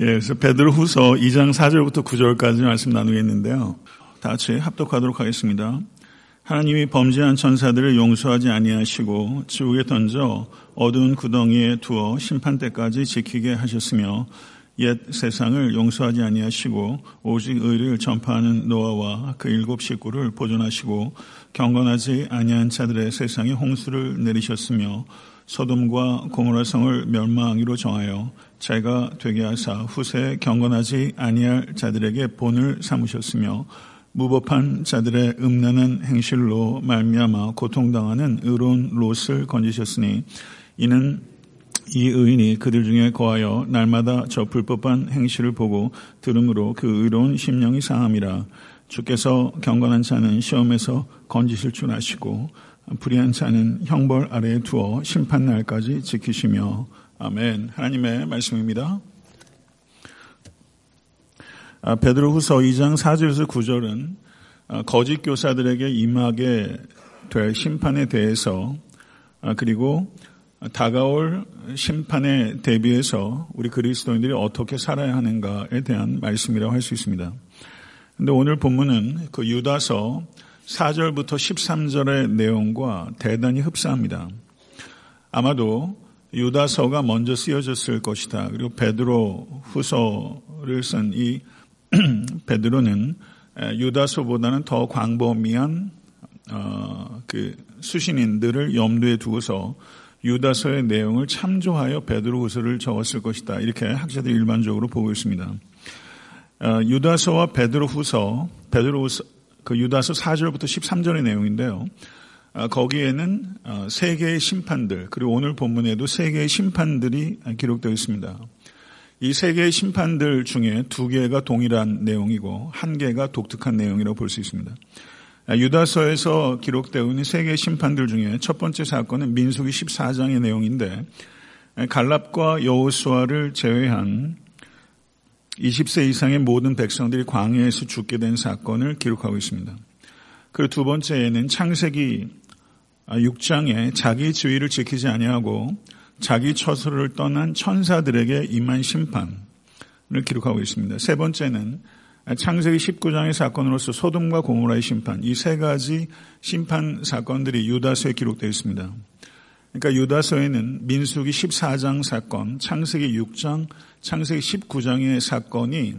예, 그래서 베드로 후서 2장 4절부터 9절까지 말씀 나누겠는데요. 다 같이 합독하도록 하겠습니다. 하나님이 범죄한 천사들을 용서하지 아니하시고 지옥에 던져 어두운 구덩이에 두어 심판 때까지 지키게 하셨으며 옛 세상을 용서하지 아니하시고 오직 의를 전파하는 노아와 그 일곱 식구를 보존하시고 경건하지 아니한 자들의 세상에 홍수를 내리셨으며 소돔과 고모라 성을 멸망하기로 정하여 자가 되게 하사 후세 경건하지 아니할 자들에게 본을 삼으셨으며 무법한 자들의 음란한 행실로 말미암아 고통당하는 의로운 롯을 건지셨으니 이는 이 의인이 그들 중에 거하여 날마다 저 불법한 행실을 보고 들음으로 그 의로운 심령이 상함이라. 주께서 경건한 자는 시험에서 건지실 줄 아시고 불의한 자는 형벌 아래에 두어 심판 날까지 지키시며 아멘. 하나님의 말씀입니다. 아, 베드로후서 2장 4절에서 9절은 아, 거짓 교사들에게 임하게 될 심판에 대해서 아, 그리고 다가올 심판에 대비해서 우리 그리스도인들이 어떻게 살아야 하는가에 대한 말씀이라고 할 수 있습니다. 근데 오늘 본문은 그 유다서 4절부터 13절의 내용과 대단히 흡사합니다. 아마도 유다서가 먼저 쓰여졌을 것이다. 그리고 베드로 후서를 쓴 이 베드로는 유다서보다는 더 광범위한 어, 그 수신인들을 염두에 두고서 유다서의 내용을 참조하여 베드로후서를 적었을 것이다. 이렇게 학자들이 일반적으로 보고 있습니다. 어, 유다서와 베드로후서, 베드로후서 그 유다서 4절부터 13절의 내용인데요. 어, 거기에는 어, 세 개의 심판들 그리고 오늘 본문에도 세 개의 심판들이 기록되어 있습니다. 이 세 개의 심판들 중에 두 개가 동일한 내용이고 한 개가 독특한 내용이라고 볼 수 있습니다. 유다서에서 기록되어 있는 세 개의 심판들 중에 첫 번째 사건은 민수기 14장의 내용인데 갈랍과 여호수아를 제외한 20세 이상의 모든 백성들이 광야에서 죽게 된 사건을 기록하고 있습니다. 그리고 두 번째에는 창세기 6장에 자기 지위를 지키지 아니하고 자기 처소를 떠난 천사들에게 임한 심판을 기록하고 있습니다. 세 번째는 창세기 19장의 사건으로서 소돔과 고모라의 심판, 이 세 가지 심판 사건들이 유다서에 기록되어 있습니다. 그러니까 유다서에는 민수기 14장 사건, 창세기 6장, 창세기 19장의 사건이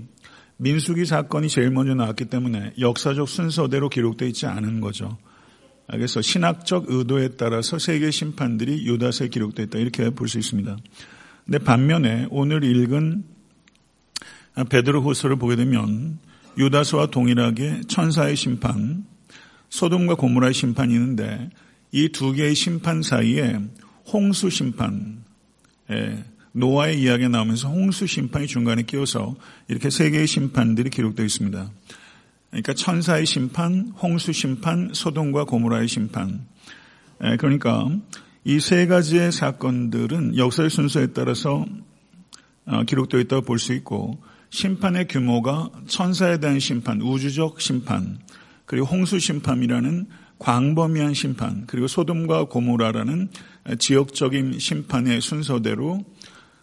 민수기 사건이 제일 먼저 나왔기 때문에 역사적 순서대로 기록되어 있지 않은 거죠. 그래서 신학적 의도에 따라서 세계 심판들이 유다서에 기록되어 있다 이렇게 볼 수 있습니다. 근데 반면에 오늘 읽은 베드로 후서를 보게 되면 유다서와 동일하게 천사의 심판, 소돔과 고모라의 심판이 있는데 이 두 개의 심판 사이에 홍수 심판, 노아의 이야기가 나오면서 홍수 심판이 중간에 끼어서 이렇게 세 개의 심판들이 기록되어 있습니다. 그러니까 천사의 심판, 홍수 심판, 소돔과 고모라의 심판. 그러니까 이 세 가지의 사건들은 역사의 순서에 따라서 어, 기록되어 있다고 볼 수 있고 심판의 규모가 천사에 대한 심판, 우주적 심판, 그리고 홍수 심판이라는 광범위한 심판, 그리고 소돔과 고모라라는 지역적인 심판의 순서대로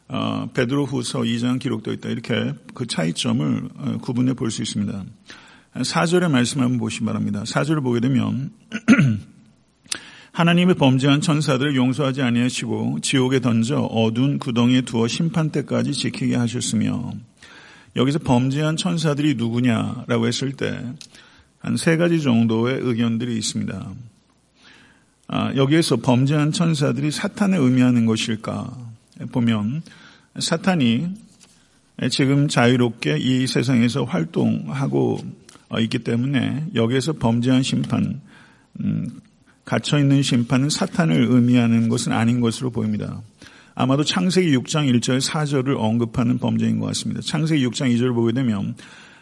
어, 베드로후서 2장 기록되어 있다. 이렇게 그 차이점을 어, 구분해 볼 수 있습니다. 4절의 말씀 한번 보시기 바랍니다. 4절을 보게 되면 하나님의 범죄한 천사들을 용서하지 아니하시고 지옥에 던져 어두운 구덩이에 두어 심판 때까지 지키게 하셨으며 여기서 범죄한 천사들이 누구냐라고 했을 때 한 세 가지 정도의 의견들이 있습니다. 아, 여기에서 범죄한 천사들이 사탄을 의미하는 것일까 보면 사탄이 지금 자유롭게 이 세상에서 활동하고 있기 때문에 여기에서 범죄한 심판, 음, 갇혀 있는 심판은 사탄을 의미하는 것은 아닌 것으로 보입니다. 아마도 창세기 6장 1절 4절을 언급하는 범죄인 것 같습니다. 창세기 6장 2절을 보게 되면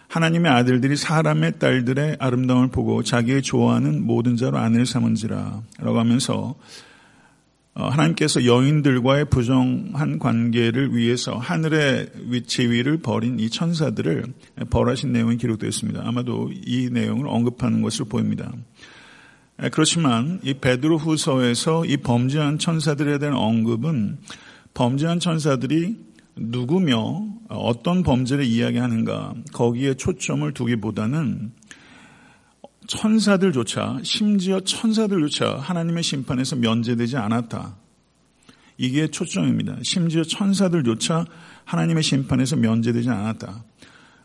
하나님의 아들들이 사람의 딸들의 아름다움을 보고 자기의 좋아하는 모든 자로 아내를 삼은지라 라고 하면서 어, 하나님께서 여인들과의 부정한 관계를 위해서 하늘의 지위를 버린 이 천사들을 벌하신 내용이 기록되어 있습니다. 아마도 이 내용을 언급하는 것으로 보입니다. 그렇지만 이 베드로 후서에서 이 범죄한 천사들에 대한 언급은 범죄한 천사들이 누구며 어떤 범죄를 이야기하는가 거기에 초점을 두기보다는 천사들조차 심지어 천사들조차 하나님의 심판에서 면제되지 않았다. 이게 초점입니다. 심지어 천사들조차 하나님의 심판에서 면제되지 않았다.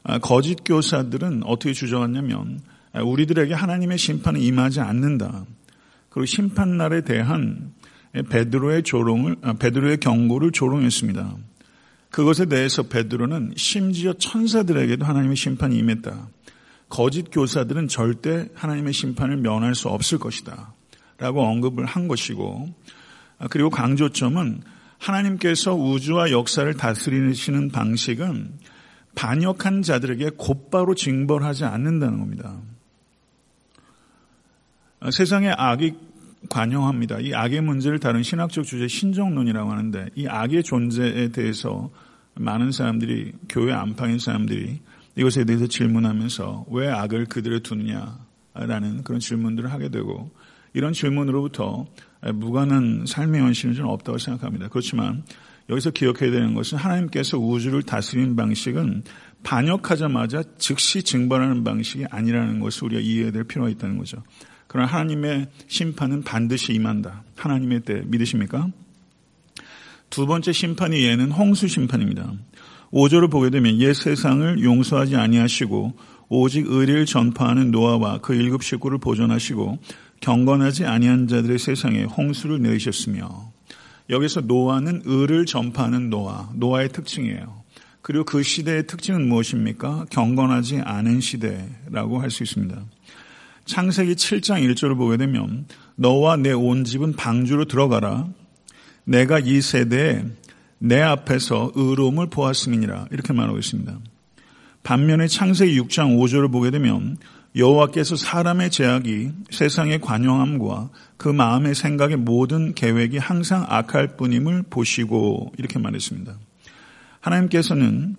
아, 거짓 교사들은 어떻게 주장하냐면 아, 우리들에게 하나님의 심판은 임하지 않는다. 그리고 심판 날에 대한 베드로의 조롱을 아, 베드로의 경고를 조롱했습니다. 그것에 대해서 베드로는 심지어 천사들에게도 하나님의 심판이 임했다. 거짓 교사들은 절대 하나님의 심판을 면할 수 없을 것이다. 라고 언급을 한 것이고, 그리고 강조점은 하나님께서 우주와 역사를 다스리시는 방식은 반역한 자들에게 곧바로 징벌하지 않는다는 겁니다. 세상에 악이 관영합니다. 이 악의 문제를 다룬 신학적 주제 신정론이라고 하는데 이 악의 존재에 대해서 많은 사람들이 교회 안팎인 사람들이 이것에 대해서 질문하면서 왜 악을 그들에 두느냐라는 그런 질문들을 하게 되고 이런 질문으로부터 무관한 삶의 현실은 좀 없다고 생각합니다. 그렇지만 여기서 기억해야 되는 것은 하나님께서 우주를 다스리는 방식은 반역하자마자 즉시 증발하는 방식이 아니라는 것을 우리가 이해해야 될 필요가 있다는 거죠. 그러나 하나님의 심판은 반드시 임한다. 하나님의 때 믿으십니까? 두 번째 심판이 얘는 홍수 심판입니다. 5절을 보게 되면 옛 세상을 용서하지 아니하시고 오직 의리를 전파하는 노아와 그 일곱 식구를 보존하시고 경건하지 아니한 자들의 세상에 홍수를 내리셨으며 여기서 노아는 의를 전파하는 노아, 노아의 특징이에요. 그리고 그 시대의 특징은 무엇입니까? 경건하지 않은 시대라고 할 수 있습니다. 창세기 7장 1절을 보게 되면 너와 내 온 집은 방주로 들어가라. 내가 이 세대에 내 앞에서 의로움을 보았음이니라 이렇게 말하고 있습니다. 반면에 창세기 6장 5절을 보게 되면 여호와께서 사람의 제약이 세상의 관용함과 그 마음의 생각의 모든 계획이 항상 악할 뿐임을 보시고 이렇게 말했습니다. 하나님께서는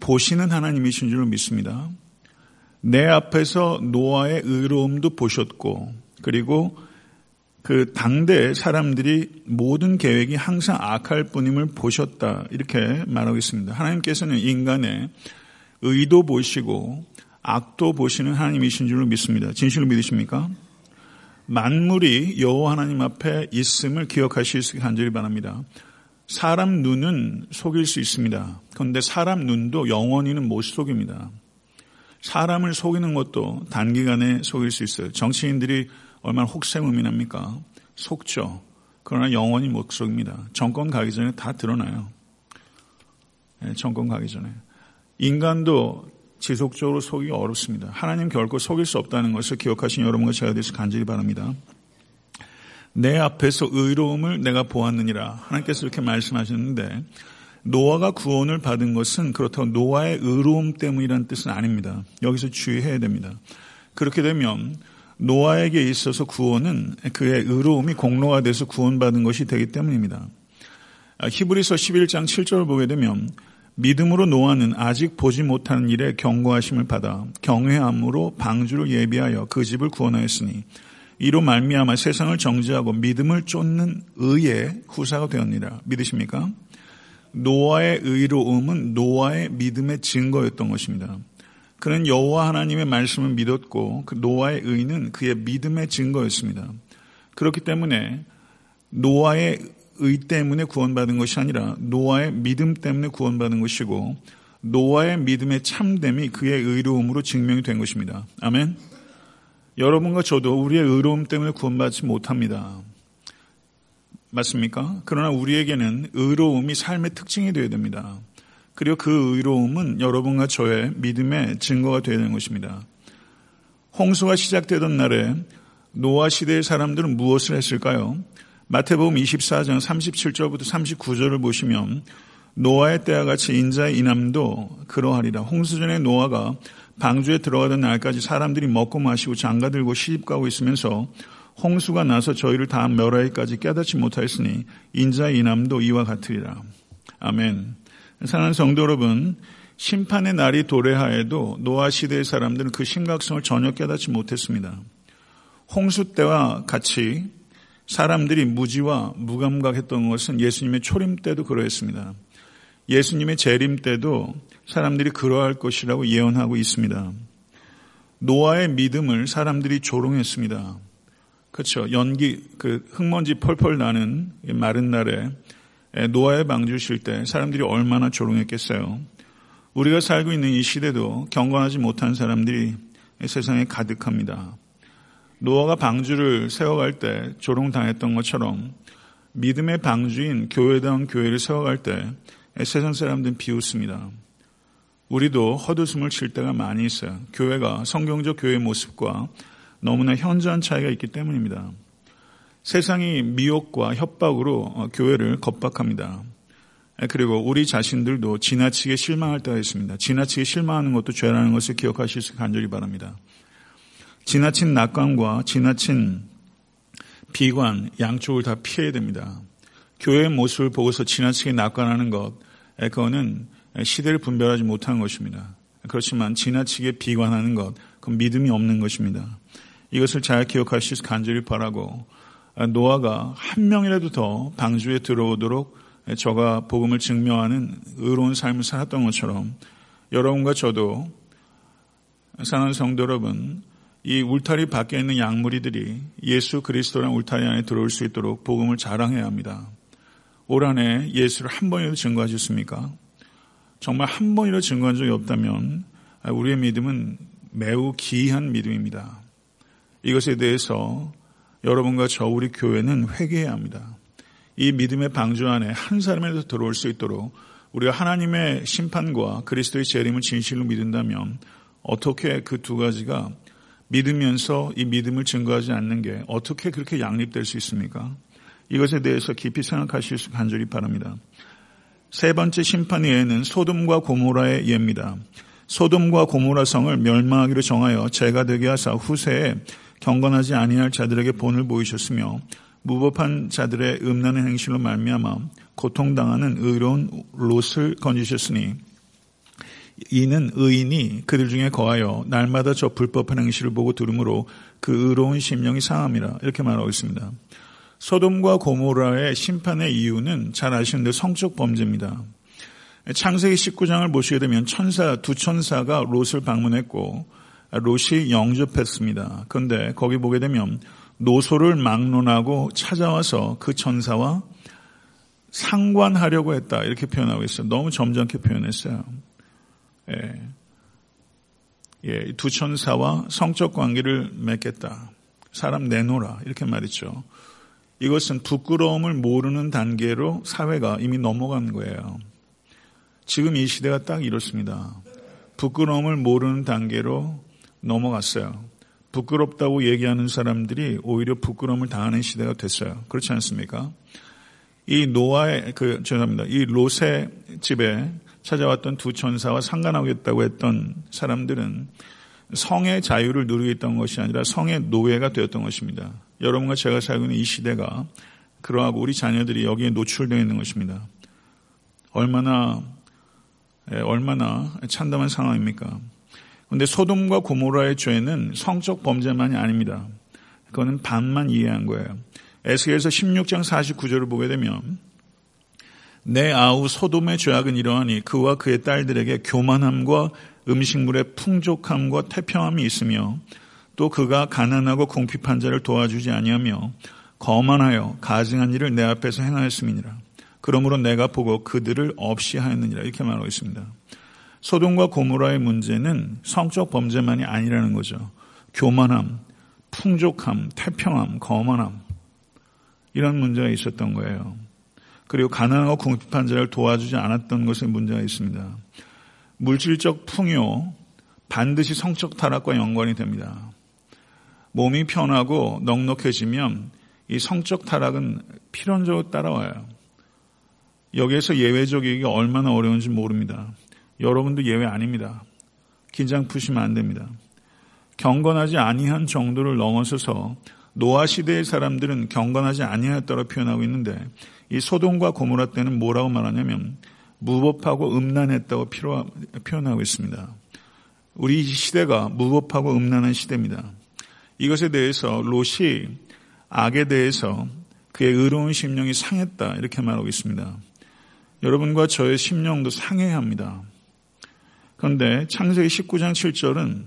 보시는 하나님이신 줄 믿습니다. 내 앞에서 노아의 의로움도 보셨고 그리고 그 당대 사람들이 모든 계획이 항상 악할 뿐임을 보셨다 이렇게 말하고 있습니다. 하나님께서는 인간의 의도 보시고 악도 보시는 하나님이신 줄로 믿습니다. 진실로 믿으십니까? 만물이 여호와 하나님 앞에 있음을 있게 간절히 바랍니다. 사람 눈은 속일 수 있습니다. 그런데 사람 눈도 영원히는 못 속입니다. 사람을 속이는 것도 단기간에 속일 수 있어요. 정치인들이 얼마나 혹세무민합니까? 속죠. 그러나 영원히 못 속입니다. 정권 가기 전에 다 드러나요. 네, 정권 가기 전에. 인간도 지속적으로 속이기 어렵습니다. 하나님 결코 속일 수 없다는 것을 기억하신 여러분과 제가 되서 간절히 바랍니다. 내 앞에서 의로움을 내가 보았느니라. 하나님께서 이렇게 말씀하셨는데 노아가 구원을 받은 것은 그렇다고 노아의 의로움 때문이라는 뜻은 아닙니다. 여기서 주의해야 됩니다. 그렇게 되면 노아에게 있어서 구원은 그의 의로움이 공로가 돼서 구원받은 것이 되기 때문입니다. 아, 히브리서 11장 7절을 보게 되면 믿음으로 노아는 아직 보지 못하는 일에 경고하심을 받아 경외함으로 방주를 예비하여 그 집을 구원하였으니 이로 말미암아 세상을 정지하고 믿음을 쫓는 의의 후사가 되었느니라. 믿으십니까? 노아의 의로움은 노아의 믿음의 증거였던 것입니다. 그는 여호와 하나님의 말씀을 믿었고 그 노아의 의는 그의 믿음의 증거였습니다. 그렇기 때문에 노아의 의 때문에 구원받은 것이 아니라 노아의 믿음 때문에 구원받은 것이고 노아의 믿음의 참됨이 그의 의로움으로 증명이 된 것입니다. 아멘. 여러분과 저도 우리의 의로움 때문에 구원받지 못합니다. 맞습니까? 그러나 우리에게는 의로움이 삶의 특징이 되어야 됩니다. 그리고 그 의로움은 여러분과 저의 믿음의 증거가 되는 것입니다. 홍수가 시작되던 날에 노아 시대의 사람들은 무엇을 했을까요? 마태복음 24장 37절부터 39절을 보시면 노아의 때와 같이 인자의 이남도 그러하리라. 홍수전에 노아가 방주에 들어가던 날까지 사람들이 먹고 마시고 장가 들고 시집가고 있으면서 홍수가 나서 저희를 다 멸하기까지 깨닫지 못하였으니 인자의 이남도 이와 같으리라. 아멘. 사랑하는 성도 여러분, 심판의 날이 도래하에도 노아 시대의 사람들은 그 심각성을 전혀 깨닫지 못했습니다. 홍수 때와 같이 사람들이 무지와 무감각했던 것은 예수님의 초림 때도 그러했습니다. 예수님의 재림 때도 사람들이 그러할 것이라고 예언하고 있습니다. 노아의 믿음을 사람들이 조롱했습니다. 그렇죠. 연기, 그 흙먼지 펄펄 나는 마른 날에 노아의 방주 쉴 때 사람들이 얼마나 조롱했겠어요. 우리가 살고 있는 이 시대도 경건하지 못한 사람들이 세상에 가득합니다. 노아가 방주를 세워갈 때 조롱당했던 것처럼 믿음의 방주인 교회다운 교회를 세워갈 때 세상 사람들은 비웃습니다. 우리도 헛웃음을 칠 때가 많이 있어요. 교회가 성경적 교회의 모습과 너무나 현저한 차이가 있기 때문입니다. 세상이 미혹과 협박으로 교회를 겁박합니다. 그리고 우리 자신들도 지나치게 실망할 때가 있습니다. 지나치게 실망하는 것도 죄라는 것을 기억하실 수 간절히 바랍니다. 지나친 낙관과 지나친 비관 양쪽을 다 피해야 됩니다. 교회의 모습을 보고서 지나치게 낙관하는 것, 그거는 시대를 분별하지 못하는 것입니다. 그렇지만 지나치게 비관하는 것, 그건 믿음이 없는 것입니다. 이것을 잘 기억하실 수 간절히 바라고 노아가 한 명이라도 더 방주에 들어오도록 저가 복음을 증명하는 의로운 삶을 살았던 것처럼 여러분과 저도 사는 성도 여러분 이 울타리 밖에 있는 양무리들이 예수 그리스도란 울타리 안에 들어올 수 있도록 복음을 자랑해야 합니다. 올 한해 예수를 한 번이라도 증거하셨습니까? 정말 한 번이라도 증거한 적이 없다면 우리의 믿음은 매우 기이한 믿음입니다. 이것에 대해서 여러분과 저 우리 교회는 회개해야 합니다. 이 믿음의 방주 안에 한 사람이라도 들어올 수 있도록 우리가 하나님의 심판과 그리스도의 재림을 진실로 믿는다면 어떻게 그 두 가지가 믿으면서 이 믿음을 증거하지 않는 게 어떻게 그렇게 양립될 수 있습니까? 이것에 대해서 깊이 생각하실 수 간절히 바랍니다. 세 번째 심판 예에는 소돔과 고모라의 예입니다. 소돔과 고모라 성을 멸망하기로 정하여 죄가 되게 하사 후세에 경건하지 아니할 자들에게 본을 보이셨으며 무법한 자들의 음란한 행실로 말미암아 고통당하는 의로운 롯을 건지셨으니 이는 의인이 그들 중에 거하여 날마다 저 불법한 행실을 보고 들으므로 그 의로운 심령이 상함이라 이렇게 말하고 있습니다. 소돔과 고모라의 심판의 이유는 잘 아시는 데 성적 범죄입니다. 창세기 19장을 보시게 되면 천사 두 천사가 롯을 방문했고 롯이 영접했습니다. 그런데 거기 보게 되면 노소를 막론하고 찾아와서 그 천사와 상관하려고 했다 이렇게 표현하고 있어요. 너무 점잖게 표현했어요. 예. 예, 두 천사와 성적 관계를 맺겠다. 사람 내놓으라. 이렇게 말했죠. 이것은 부끄러움을 모르는 단계로 사회가 이미 넘어간 거예요. 지금 이 시대가 딱 이렇습니다. 부끄러움을 모르는 단계로 넘어갔어요. 부끄럽다고 얘기하는 사람들이 오히려 부끄러움을 당하는 시대가 됐어요. 그렇지 않습니까? 이 노아의, 그, 죄송합니다. 이 롯의 집에 찾아왔던 두 천사와 상관하겠다고 했던 사람들은 성의 자유를 있던 것이 아니라 성의 노예가 되었던 것입니다. 여러분과 제가 살고 있는 이 시대가 그러하고 우리 자녀들이 여기에 노출되어 있는 것입니다. 얼마나 예, 얼마나 참담한 상황입니까? 그런데 소돔과 고모라의 죄는 성적 범죄만이 아닙니다. 그거는 반만 이해한 거예요. 에스겔서 16장 49절을 보게 되면 내 아우 소돔의 죄악은 이러하니 그와 그의 딸들에게 교만함과 음식물의 풍족함과 태평함이 있으며 또 그가 가난하고 궁핍한 자를 도와주지 아니하며 거만하여 가증한 일을 내 앞에서 행하였음이니라. 그러므로 내가 보고 그들을 없이 하였느니라 이렇게 말하고 있습니다. 소돔과 고모라의 문제는 성적 범죄만이 아니라는 거죠. 교만함, 풍족함, 태평함, 거만함 이런 문제가 있었던 거예요. 그리고 가난하고 궁핍한 자를 도와주지 않았던 것에 문제가 있습니다. 물질적 풍요 반드시 성적 타락과 연관이 됩니다. 몸이 편하고 넉넉해지면 이 성적 타락은 필연적으로 따라와요. 여기에서 예외적이기 얼마나 어려운지 모릅니다. 여러분도 예외 아닙니다. 긴장 푸시면 안 됩니다. 경건하지 아니한 정도를 넘어서서 노아 시대의 사람들은 경건하지 아니하였다고 표현하고 있는데 이 소돔과 고모라 때는 뭐라고 말하냐면 무법하고 음란했다고 표현하고 있습니다. 우리 시대가 무법하고 음란한 시대입니다. 이것에 대해서 롯이 악에 대해서 그의 의로운 심령이 상했다 이렇게 말하고 있습니다. 여러분과 저의 심령도 상해야 합니다. 그런데 창세기 19장 7절은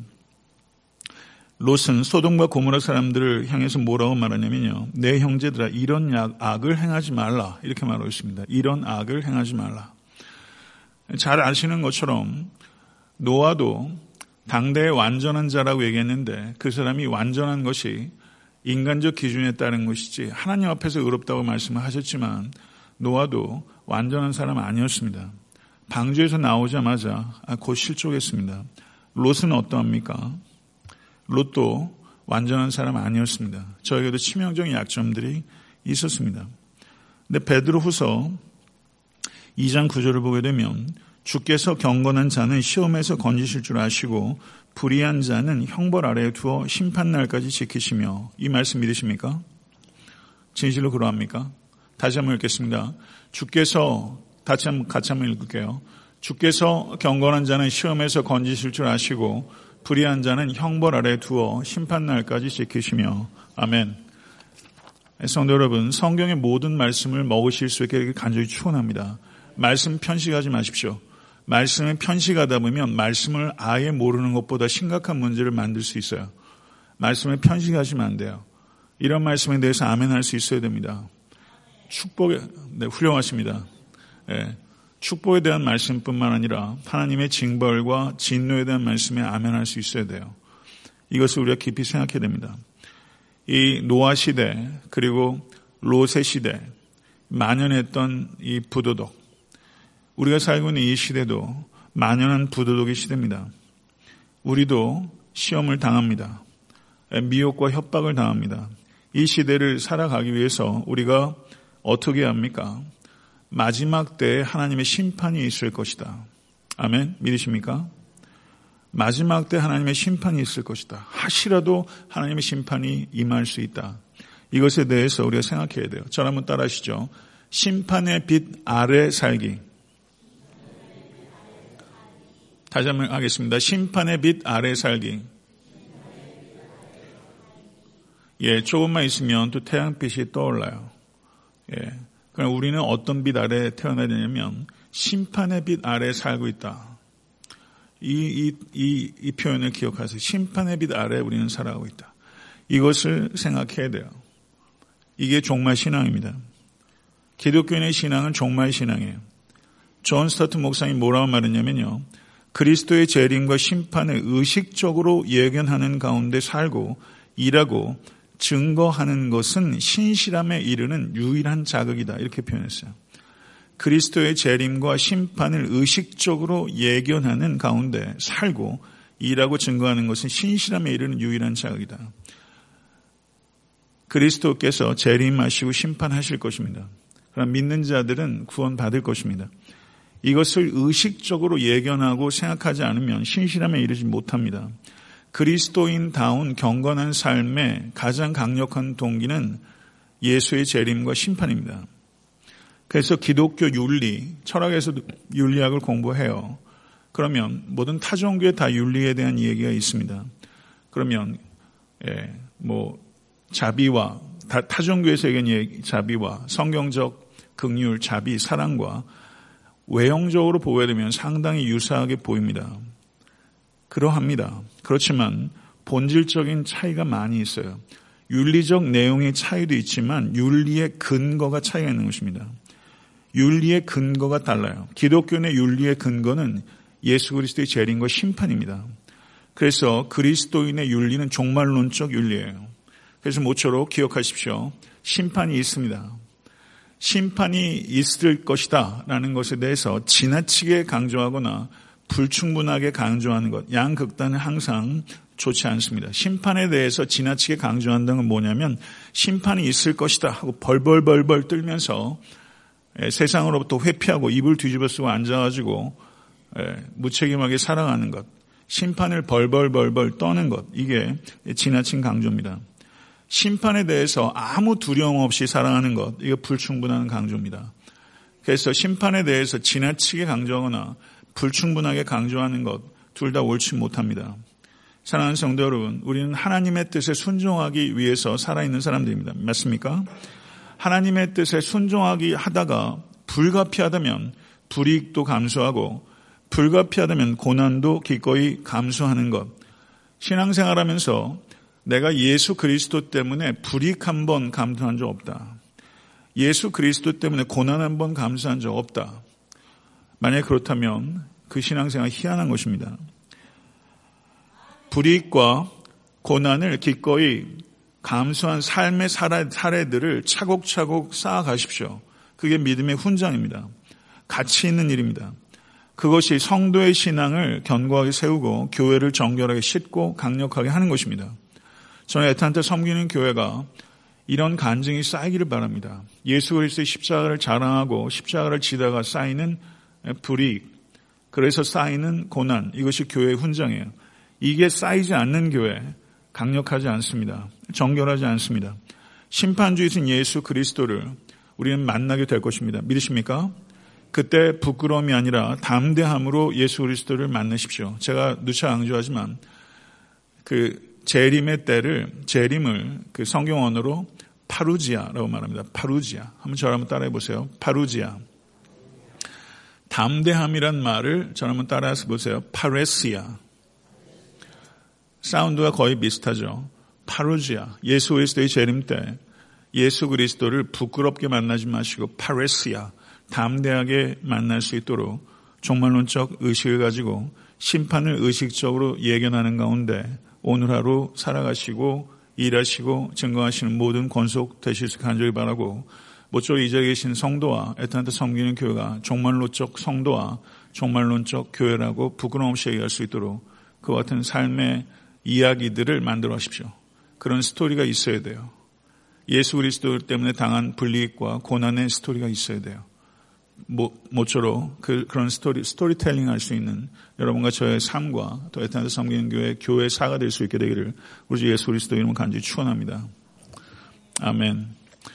롯은 소돔과 고모라 사람들을 향해서 뭐라고 말하냐면요. 내 형제들아 이런 악을 행하지 말라 이렇게 말하고 있습니다. 이런 악을 행하지 말라. 잘 아시는 것처럼 노아도 당대의 완전한 자라고 얘기했는데 그 사람이 완전한 것이 인간적 기준에 따른 것이지 하나님 앞에서 의롭다고 말씀을 하셨지만 노아도 완전한 사람 아니었습니다. 방주에서 나오자마자 아, 곧 실족했습니다. 롯은 어떠합니까? 롯도 완전한 사람 아니었습니다. 저에게도 치명적인 약점들이 있었습니다. 근데 베드로 후서 2장 9절을 보게 되면 주께서 경건한 자는 시험에서 건지실 줄 아시고 불의한 자는 형벌 아래에 두어 심판날까지 지키시며 이 말씀 믿으십니까? 진실로 그러합니까? 다시 한번 읽겠습니다. 주께서 다시 한번 같이 한번 읽을게요. 주께서 경건한 자는 시험에서 건지실 줄 아시고 불의한 자는 형벌 아래 두어 심판날까지 지키시며 아멘. 성도 여러분, 성경의 모든 말씀을 먹으실 수 있게 간절히 축원합니다. 말씀 편식하지 마십시오. 말씀을 편식하다 보면 말씀을 아예 모르는 것보다 심각한 문제를 만들 수 있어요. 말씀을 편식하시면 안 돼요. 이런 말씀에 대해서 아멘할 수 있어야 됩니다. 축복에 네, 훌륭하십니다. 네, 축복에 대한 말씀뿐만 아니라 하나님의 징벌과 진노에 대한 말씀에 아멘할 수 있어야 돼요. 이것을 우리가 깊이 생각해야 됩니다. 이 노아 시대 그리고 로세 시대 만연했던 이 부도덕 우리가 살고 있는 이 시대도 만연한 부도덕의 시대입니다. 우리도 시험을 당합니다. 미혹과 협박을 당합니다. 이 시대를 살아가기 위해서 우리가 어떻게 합니까? 마지막 때에 하나님의 심판이 있을 것이다. 아멘. 믿으십니까? 마지막 때 하나님의 심판이 있을 것이다. 하시라도 하나님의 심판이 임할 수 있다. 이것에 대해서 우리가 생각해야 돼요. 저를 한번 따라 하시죠. 심판의 빛 아래 살기. 다시 한번 하겠습니다. 심판의 빛 아래 살기. 예, 조금만 있으면 또 태양빛이 떠올라요. 예. 그럼 우리는 어떤 빛 아래 태어나야 되냐면 심판의 빛 아래 살고 있다. 이, 이, 이, 이 표현을 기억하세요. 심판의 빛 아래 우리는 살아가고 있다. 이것을 생각해야 돼요. 이게 종말 신앙입니다. 기독교인의 신앙은 종말 신앙이에요. 존 스토트 목사님 뭐라고 말했냐면요. 그리스도의 재림과 심판을 의식적으로 예견하는 가운데 살고 일하고 증거하는 것은 신실함에 이르는 유일한 자극이다. 이렇게 표현했어요. 그리스도의 재림과 심판을 의식적으로 예견하는 가운데 살고 일하고 증거하는 것은 신실함에 이르는 유일한 자극이다. 그리스도께서 재림하시고 심판하실 것입니다. 그럼 믿는 자들은 구원받을 것입니다. 이것을 의식적으로 예견하고 생각하지 않으면 신실함에 이르지 못합니다. 그리스도인다운 경건한 삶의 가장 강력한 동기는 예수의 재림과 심판입니다. 그래서 기독교 윤리, 철학에서도 윤리학을 공부해요. 그러면 모든 타 종교에 다 윤리에 대한 얘기가 있습니다. 그러면 예, 뭐 자비와 타 종교에서 얘기한 자비와 성경적 극률, 자비, 사랑과 외형적으로 보게 되면 상당히 유사하게 보입니다. 그러합니다. 그렇지만 본질적인 차이가 많이 있어요. 윤리적 내용의 차이도 있지만 윤리의 근거가 차이가 있는 것입니다. 윤리의 근거가 달라요. 기독교의 윤리의 근거는 예수 그리스도의 재림과 심판입니다. 그래서 그리스도인의 윤리는 종말론적 윤리예요. 그래서 모쪼록 기억하십시오. 심판이 있습니다. 심판이 있을 것이다 라는 것에 대해서 지나치게 강조하거나 불충분하게 강조하는 것, 양극단은 항상 좋지 않습니다. 심판에 대해서 지나치게 강조한다는 건 뭐냐면 심판이 있을 것이다 하고 벌벌벌벌 떨면서 예, 세상으로부터 회피하고 입을 뒤집어 쓰고 앉아가지고 예, 무책임하게 살아가는 것, 심판을 벌벌벌벌 떠는 것, 이게 지나친 강조입니다. 심판에 대해서 아무 두려움 없이 살아가는 것, 이거 불충분한 강조입니다. 그래서 심판에 대해서 지나치게 강조하거나 불충분하게 강조하는 것, 둘 다 옳지 못합니다. 사랑하는 성도 여러분, 우리는 하나님의 뜻에 순종하기 위해서 살아있는 사람들입니다. 맞습니까? 하나님의 뜻에 순종하기 하다가 불가피하다면 불이익도 감수하고 불가피하다면 고난도 기꺼이 감수하는 것. 신앙생활 하면서 내가 예수 그리스도 때문에 불이익 한 번 감수한 적 없다. 예수 그리스도 때문에 고난 한 번 감수한 적 없다. 만약 그렇다면 그 신앙생활 희한한 것입니다. 불이익과 고난을 기꺼이 감수한 삶의 사례들을 차곡차곡 쌓아가십시오. 그게 믿음의 훈장입니다. 가치 있는 일입니다. 그것이 성도의 신앙을 견고하게 세우고 교회를 정결하게 싣고 강력하게 하는 것입니다. 저는 애타한테 섬기는 교회가 이런 간증이 쌓이기를 바랍니다. 예수 그리스도의 십자가를 자랑하고 십자가를 지다가 쌓이는 불이익, 그래서 쌓이는 고난, 이것이 교회의 훈장이에요. 이게 쌓이지 않는 교회, 강력하지 않습니다. 정결하지 않습니다. 심판주이신 예수 그리스도를 우리는 만나게 될 것입니다. 믿으십니까? 그때 부끄러움이 아니라 담대함으로 예수 그리스도를 만나십시오. 제가 누차 강조하지만 그 재림의 때를 재림을 그 성경 언어로 파루지아라고 말합니다. 파루지아. 한번 저를 한번 따라해 보세요. 파루지아. 담대함이란 말을 저를 한번 따라해서 보세요. 파레시아. 사운드가 거의 비슷하죠. 파루지아. 예수 그리스도의 재림 때 예수 그리스도를 부끄럽게 만나지 마시고 파레시아. 담대하게 만날 수 있도록 종말론적 의식을 가지고 심판을 의식적으로 예견하는 가운데 오늘 하루 살아가시고 일하시고 증거하시는 모든 권속 되실 수 간절히 바라고 모쪼록 이 자리에 계신 성도와 애타한테 섬기는 교회가 종말론적 성도와 종말론적 교회라고 부끄러움 없이 얘기할 수 있도록 그와 같은 삶의 이야기들을 만들어 하십시오. 그런 스토리가 있어야 돼요. 예수 그리스도 때문에 당한 불이익과 고난의 스토리가 있어야 돼요. 모쪼록 그, 그런 스토리, 스토리텔링 할 수 있는 여러분과 저의 삶과 또 애틀랜타 섬기는 교회, 교회 사가 될 수 있게 되기를 우리 예수 그리스도 이름을 간절히 축원합니다. 아멘.